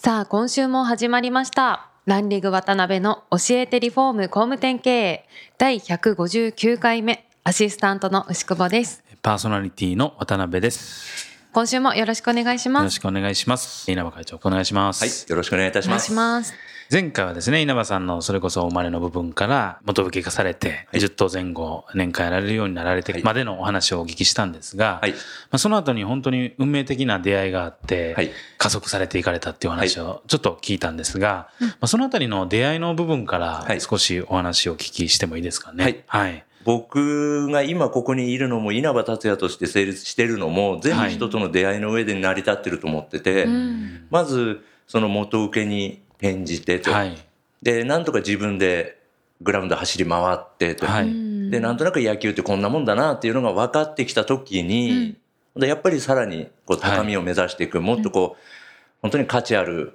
さあ今週も始まりましたランリング渡辺の教えてリフォーム工務店経営第159回目アシスタントの牛久保ですパーソナリティの渡辺です。今週もよろしくお願いしよますろしくお願いします。稲葉会長、お願いします。はい、よろしくお願いいたしお願います。します前回はですね、稲葉さんのそれこそお生まれの部分から元請け化されて、はい。10頭前後年間やられるようになられてはい。までのお話をお聞きしたんですが、はい。まあ、その後に本当に運命的な出会いがあって、はい。加速されていかれたっていうお話をちょっと聞いたんですが、まあ、そのあたりの出会いの部分からはい。少しお話をお聞きしてもいいですかね？はい。はい。僕が今ここにいるのも稲葉達也として成立してるのも全部人との出会いの上で成り立ってると思ってて、うんまずその元請けに転じてと、はい。で、なんとか自分でグラウンド走り回ってと、はい。で、なんとなく野球ってこんなもんだなっていうのが分かってきた時に、でやっぱりさらにこう高みを目指していく、もっとこう、本当に価値ある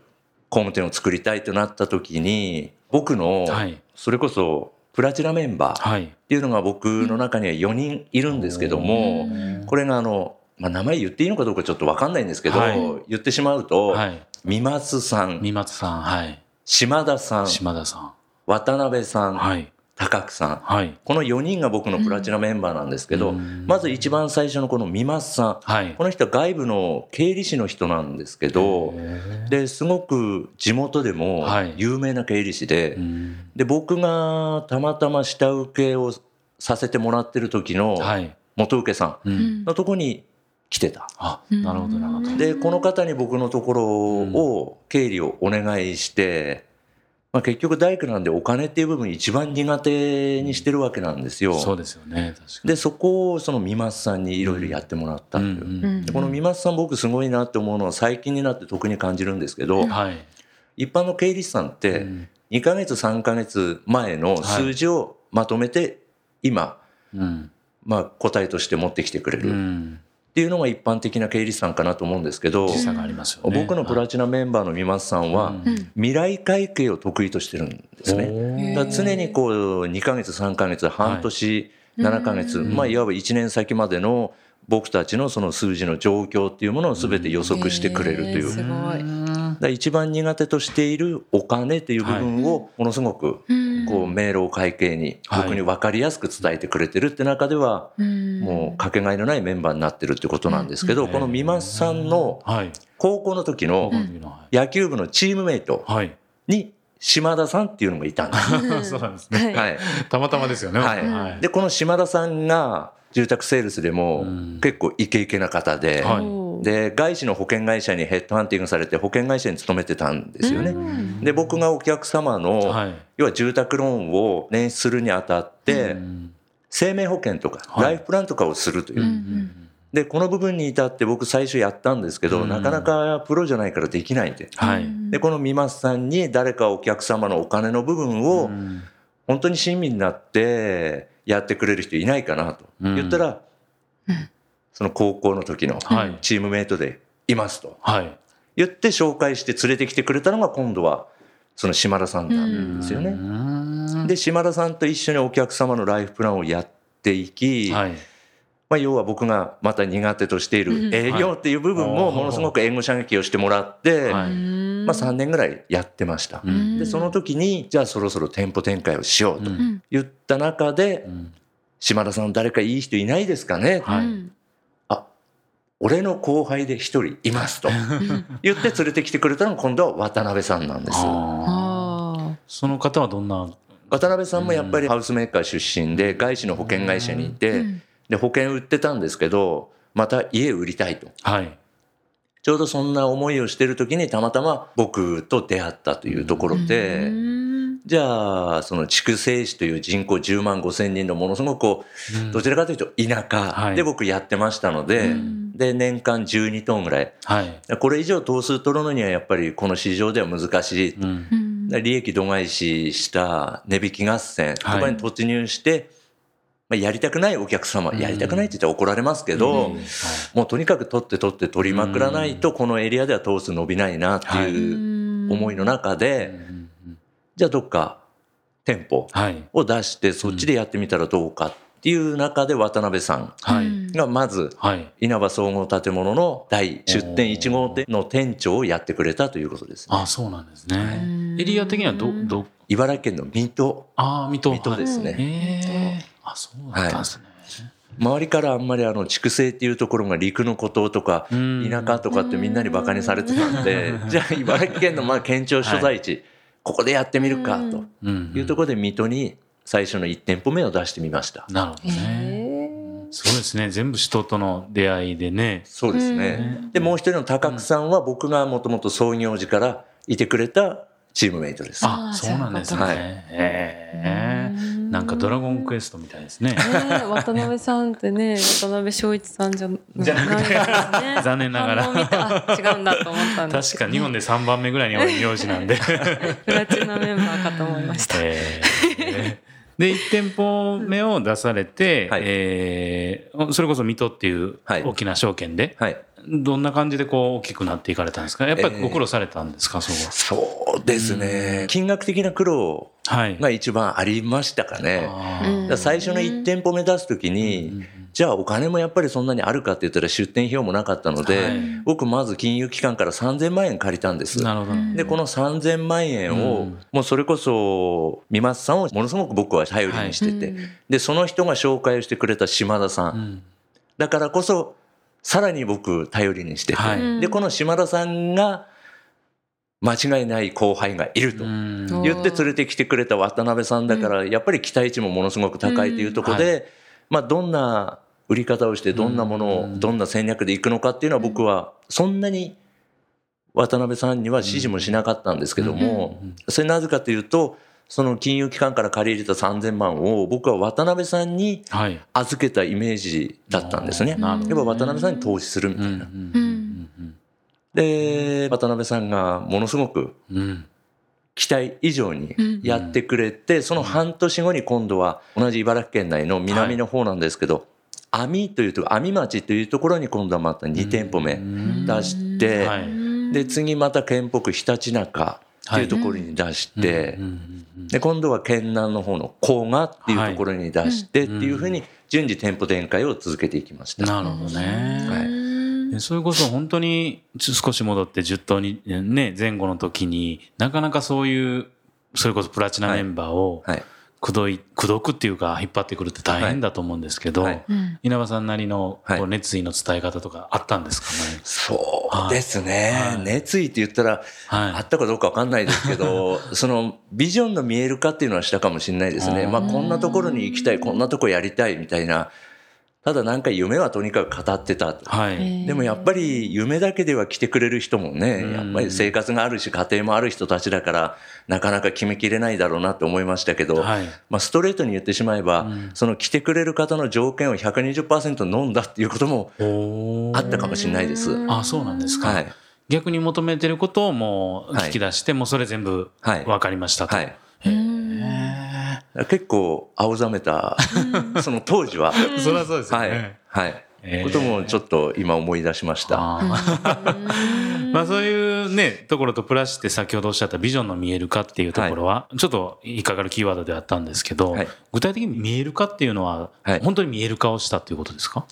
工務店を作りたいとなった時に、僕のはい、それこそプラチナメンバー、はい。っていうのが僕の中には4人いるんですけども、これがあの、まあ、名前言っていいのかどうかちょっとわかんないんですけど、はい言ってしまうと、はい。三松さん、三松さん、はい。島田さん、島田さん。渡辺さん、はい。高久さん。はい。この4人が僕のプラチナメンバーなんですけど、うんまず一番最初のこの三松さん。はい。この人は外部の経理士の人なんですけど、ですごく地元でもはい有名な経理士で、うんで僕がたまたま下請けをさせてもらってる時のはい。元請けさうんんのとこに来てた。あ、なるほど、なるほど。でこの方に僕のところを経理をお願いして、まあ、結局大工なんでお金っていう部分一番苦手にしてるわけなんですよ。そうですよね、確かに。でそこをその三松さんにいろいろやってもらったという。うんうんでこの三松さん僕すごいなって思うのは最近になって特に感じるんですけど、はい。一般の経理士さんってうん2ヶ月3ヶ月前の数字をまとめて今、うん。まあ、答えとして持ってきてくれうるっん。ていうのが一般的な経理士さんかなと思うんですけど、時差がありますよね。僕のプラチナメンバーの三松さんはうん未来会計を得意としてるんですね。常にこう2ヶ月3ヶ月半年7ヶ月、まあいわば1年先までの僕たちのその数字の状況っていうものを全て予測してくれるという。だ一番苦手としているお金っていう部分をものすごくこう明朗会計にはい。僕に分かりやすく伝えてくれてるって中ではもうかけがえのないメンバーになってるってことなんですけどこの三松さんのはい。高校の時の野球部のチームメイトはい。に島田さんっていうのがいたんです。そうなんですね。はい。たまたまですよね。はい、でこの島田さんが住宅セールスでもうん。結構イケイケな方で、はいで外資の保険会社にヘッドハンティングされて保険会社に勤めてたんですよね。で僕がお客様の、はい。要は住宅ローンを捻出するにあたって、うん。生命保険とかはい。ライフプランとかをするという、うんでこの部分に至って僕最初やったんですけど、うん。なかなかプロじゃないからできないんで。はい。でこの三松さんに誰かお客様のお金の部分をうん。本当に親身になってやってくれる人いないかなと。うん。言ったら、その高校の時のはい。チームメイトでいますと。はい。言って紹介して連れてきてくれたのが今度はその島田さんなんですよね。ねで島田さんと一緒にお客様のライフプランをやっていき、はい。まあ、要は僕がまた苦手としている営業っていう部分もものすごく援護射撃をしてもらって、はい。まあ、3年ぐらいやってました。うん。でその時にじゃあそろそろ店舗展開をしようとうん。言った中でうん。島田さん誰かいい人いないですかね、はい。あ俺の後輩で一人いますと。言って連れてきてくれたのが今度は渡辺さんなんです。その方はどんな？渡辺さんもやっぱりハウスメーカー出身で外資の保険会社にいてで保険売ってたんですけどまた家売りたいと。はい。ちょうどそんな思いをしてる時にたまたま僕と出会ったというところでじゃあその筑西市という人口10万5千人のものすごくこうどちらかというと田舎で僕やってましたので、で年間12トンぐらい、これ以上頭数取るのにはやっぱりこの市場では難しい、利益度外視した値引き合戦。とかに突入して、まあ、やりたくないお客様、やりたくないって言ったら怒られますけど、もうとにかく取って取って取りまくらないと、このエリアでは頭数伸びないなっていう思いの中で、じゃあどっか店舗を出して、そっちでやってみたらどうかっていう中で渡辺さんがまず、稲葉総合建物の第出店1号店の店長をやってくれたということです、ね、あそうなんですね。エリア的にはど、ど茨城県の水戸。あ水戸。水戸ですね。あ、そうなんですね。周りからあんまりあの畜生っていうところが陸の孤島とか田舎とかってみんなにバカにされてたんでじゃあ茨城県のまあ県庁所在地、ここでやってみるかというところで水戸に最初の1店舗目を出してみました。なるほどね。そうですね。全部人との出会いでね。そうですね。で、もう一人の高久さんは僕がもともと創業時からいてくれたチームメイトです。あ、そうなんですね。はい、えー、なんかドラゴンクエストみたいですね。え渡辺さんってね、渡辺翔一さんじゃじゃなくて、ね、残念ながら。違うんだと思ったんです確か日本で3番目ぐらいに多い名字なんで。プラチナメンバーかと思いました。えー。で1店舗目を出されて、はい、えー、それこそ水戸っていう大きな証券で、はい、どんな感じでこう大きくなっていかれたんですか？やっぱりご苦労されたんですか、えー、そそうですね、金額的な苦労が一番ありましたかね。はい、最初の1店舗目出す時に、うんじゃあお金もやっぱりそんなにあるかって言ったら出店費用もなかったので、はい、僕まず金融機関から3000万円借りたんです。なるほど。で、この3000万円を、もうそれこそ三松さんをものすごく僕は頼りにしてて、はい、で、その人が紹介してくれた島田さん。うん、だからこそ、さらに僕頼りにしてて、はい、で、この島田さんが、間違いない後輩がいると言って連れてきてくれた渡辺さんだから、やっぱり期待値もものすごく高いというところで、まあ、どんな売り方をしてどんなものをどんな戦略でいくのかっていうのは僕はそんなに渡辺さんには指示もしなかったんですけどもそれなぜかというとその金融機関から借り入れた3000万を僕は渡辺さんに預けたイメージだったんですね。やっぱ渡辺さんに投資するみたいな。で渡辺さんがものすごく期待以上にやってくれて、その半年後に今度は同じ茨城県内の南の方なんですけど、網というと網町というところに今度はまた2店舗目出して、で次また県北ひたちなかっていうところに出して、で今度は県南の方の甲賀っていうところに出してっていうふうに順次店舗展開を続けていきました。なるほどね、はい。それこそ本当に少し戻って10頭にね前後の時になかなかそういうそれこそプラチナメンバーを口説い口説くっていうか引っ張ってくるって大変だと思うんですけど、はい。稲葉さんなりのこう熱意の伝え方とかあったんですか？ね、そうですね、熱意って言ったら、あったかどうか分かんないですけど そのビジョンの見えるかっていうのはしたかもしれないですね。まあこんなところに行きたいこんなとこやりたいみたいなただなんか夢はとにかく語ってた。はい、でもやっぱり夢だけでは来てくれる人もね、やっぱり生活があるし家庭もある人たちだから、なかなか決めきれないだろうなと思いましたけど、はい、まあストレートに言ってしまえば、うん、その来てくれる方の条件を120%飲んだっていうこともあったかもしれないです。あ、そうなんですか。はい、逆に求めてることをもう引き出して、もうそれ全部分かりましたと。はい結構青ざめた、その当時は。そりゃそうですね。はい。はい。えー、こともちょっと今思い出しました。まあそういうね、ところとプラスして先ほどおっしゃったビジョンの見える化っていうところは、ちょっと引っかかるキーワードであったんですけど、はい、具体的に見える化っていうのは、本当に見える化をしたっていうことですか？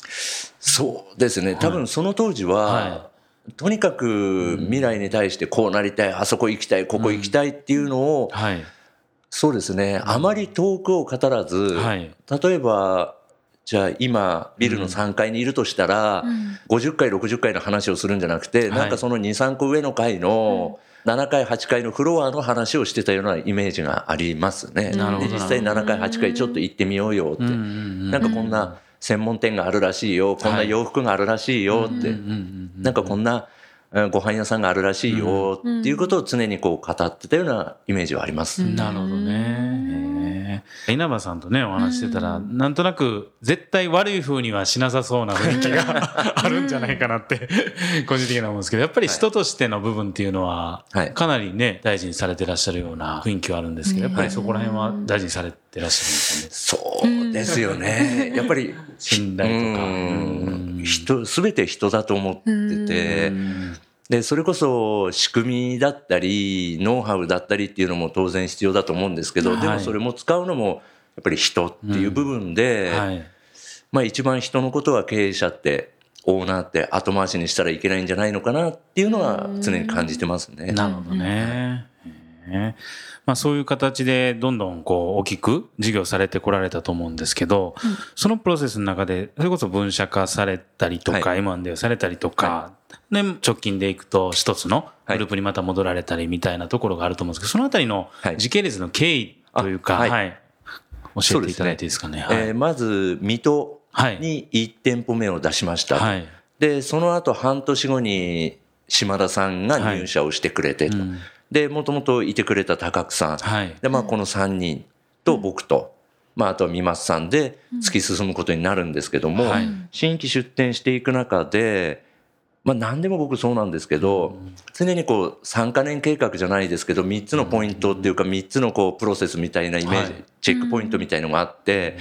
そうですね。多分その当時は、とにかく未来に対してこうなりたい、あそこ行きたい、ここ行きたいっていうのを、はいそうですね、あまり遠くを語らず、はい、例えばじゃあ今ビルの3階にいるとしたら、うん、50階60階の話をするんじゃなくて、なんかその23個上の階の7階8階のフロアの話をしてたようなイメージがありますね。で実際7階8階ちょっと行ってみようよって、なんかこんな専門店があるらしいよ。こんな洋服があるらしいよって、なんかこんなご飯屋さんがあるらしいよっていうことを常にこう語ってたようなイメージはあります。なるほどね。稲葉さんとねお話してたら、なんとなく絶対悪い風にはしなさそうな雰囲気があるんじゃないかなって個人的には思うんですけどやっぱり人としての部分っていうのはかなりね大事にされてらっしゃるような雰囲気はあるんですけどやっぱりそこら辺は大事にされてらっしゃるんですよね。そうですよね。やっぱり 信頼とか。人、すべて人だと思ってて、で、それこそ仕組みだったり、ノウハウだったりっていうのも当然必要だと思うんですけど、はい、でもそれも使うのもやっぱり人っていう部分で、うん。はい、まあ一番人のことは経営者ってオーナーって後回しにしたらいけないんじゃないのかなっていうのは常に感じてますね。なるほどね。まあ、そういう形でどんどんこう大きく事業されてこられたと思うんですけど、うん、そのプロセスの中でそれこそ分社化されたりとか、はい、M&A されたりとか、はい、で直近でいくと一つのグループにまた戻られたりみたいなところがあると思うんですけどそのあたりの時系列の経緯というか、はい、はい、教えていただいていいですかね？ね。えー、まず水戸に1店舗目を出しました。はい、でその後半年後に島田さんが入社をしてくれてと。うんで、もともといてくれた高久さん。はい、で、まあ、この3人と僕と、まあ、あとは三松さんで突き進むことになるんですけども、はい、新規出店していく中で、まあ、何でも僕そうなんですけど、常にこう3か年計画じゃないですけど3つのポイントっていうか3つのこうプロセスみたいなイメージ、チェックポイントみたいのがあって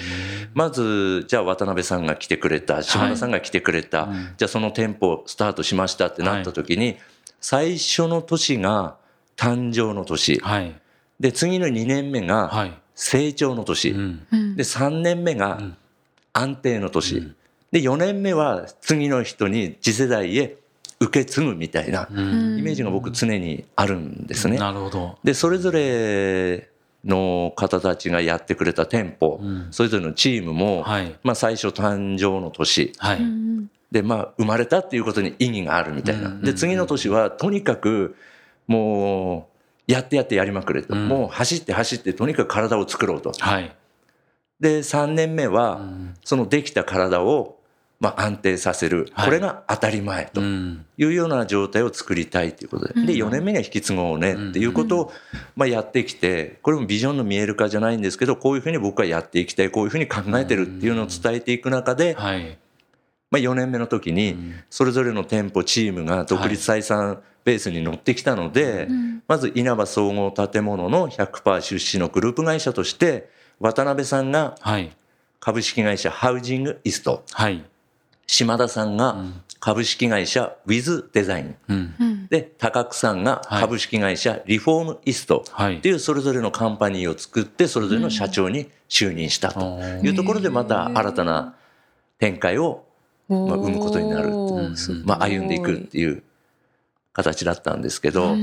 まずじゃあ渡辺さんが来てくれた島田さんが来てくれた、じゃあその店舗スタートしましたってなった時に最初の年が誕生の年、はい、で次の2年目が成長の年、はい、で3年目が安定の年、うん、で4年目は次の人に次世代へ受け継ぐみたいなイメージが僕常にあるんですね。なるほど。でそれぞれの方たちがやってくれた店舗、うん、それぞれのチームも、はい、まあ、最初誕生の年、はい、でまあ生まれたっていうことに意義があるみたいな。で次の年はとにかくもうやってやってやりまくれと、うん、もう走って走ってとにかく体を作ろうと。はい、で3年目はそのできた体をまあ安定させる、これが当たり前というような状態を作りたいということで。で4年目には引き継ごうねっていうことをまあやってきてこれもビジョンの見える化じゃないんですけどこういうふうに僕はやっていきたいこういうふうに考えてるっていうのを伝えていく中で、まあ、4年目の時にそれぞれの店舗チームが独立採算ベースに乗ってきたので、まず稲葉総合建物の100%出資のグループ会社として渡辺さんが株式会社ハウジングイスト、はい、島田さんが株式会社ウィズデザイン、うん、で高久さんが株式会社リフォームイストっていうそれぞれのカンパニーを作ってそれぞれの社長に就任したというところでまた新たな展開をまあ生むことになる、まあ、歩んでいくっていう形だったんですけど、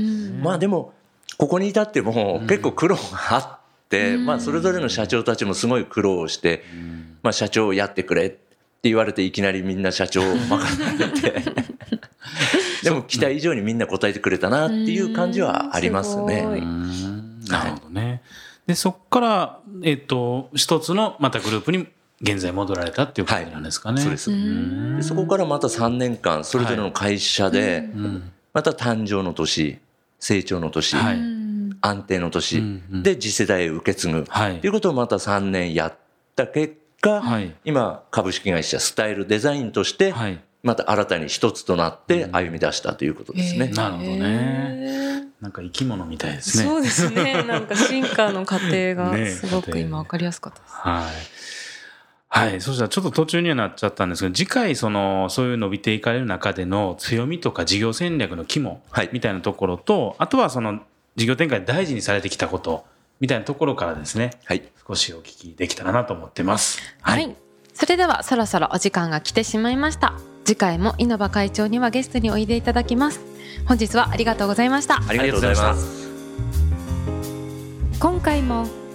まあでもここに至っても結構苦労があって、まあそれぞれの社長たちもすごい苦労して、まあ社長をやってくれって言われていきなりみんな社長を任されて。でも期待以上にみんな答えてくれたなっていう感じはありますね。なるほどね。でそこから、えっ、ー、と一つのまたグループに現在戻られたっていうことなんですかね。はい、そうですでそこからまた3年間それぞれの会社で、また誕生の年成長の年、はい、安定の年、うんうん、で次世代を受け継ぐ、はい、ということをまた3年やった結果、はい、今株式会社スタイルデザインとして、また新たに一つとなって歩み出したということですね。なるほどね。なんか生き物みたいですね。そうですね。なんか進化の過程が すごく今わかりやすかったです。はい。はい。そしたらちょっと途中にはなっちゃったんですけど、次回その、そういう伸びていかれる中での強みとか事業戦略の肝みたいなところと、はい、あとはその事業展開で大事にされてきたことみたいなところからですね、はい。少しお聞きできたらなと思ってます。はい、はい。それではそろそろお時間が来てしまいました。次回も稲葉会長にはゲストにおいでいただきます。本日はありがとうございました。ありがとうございます。今回も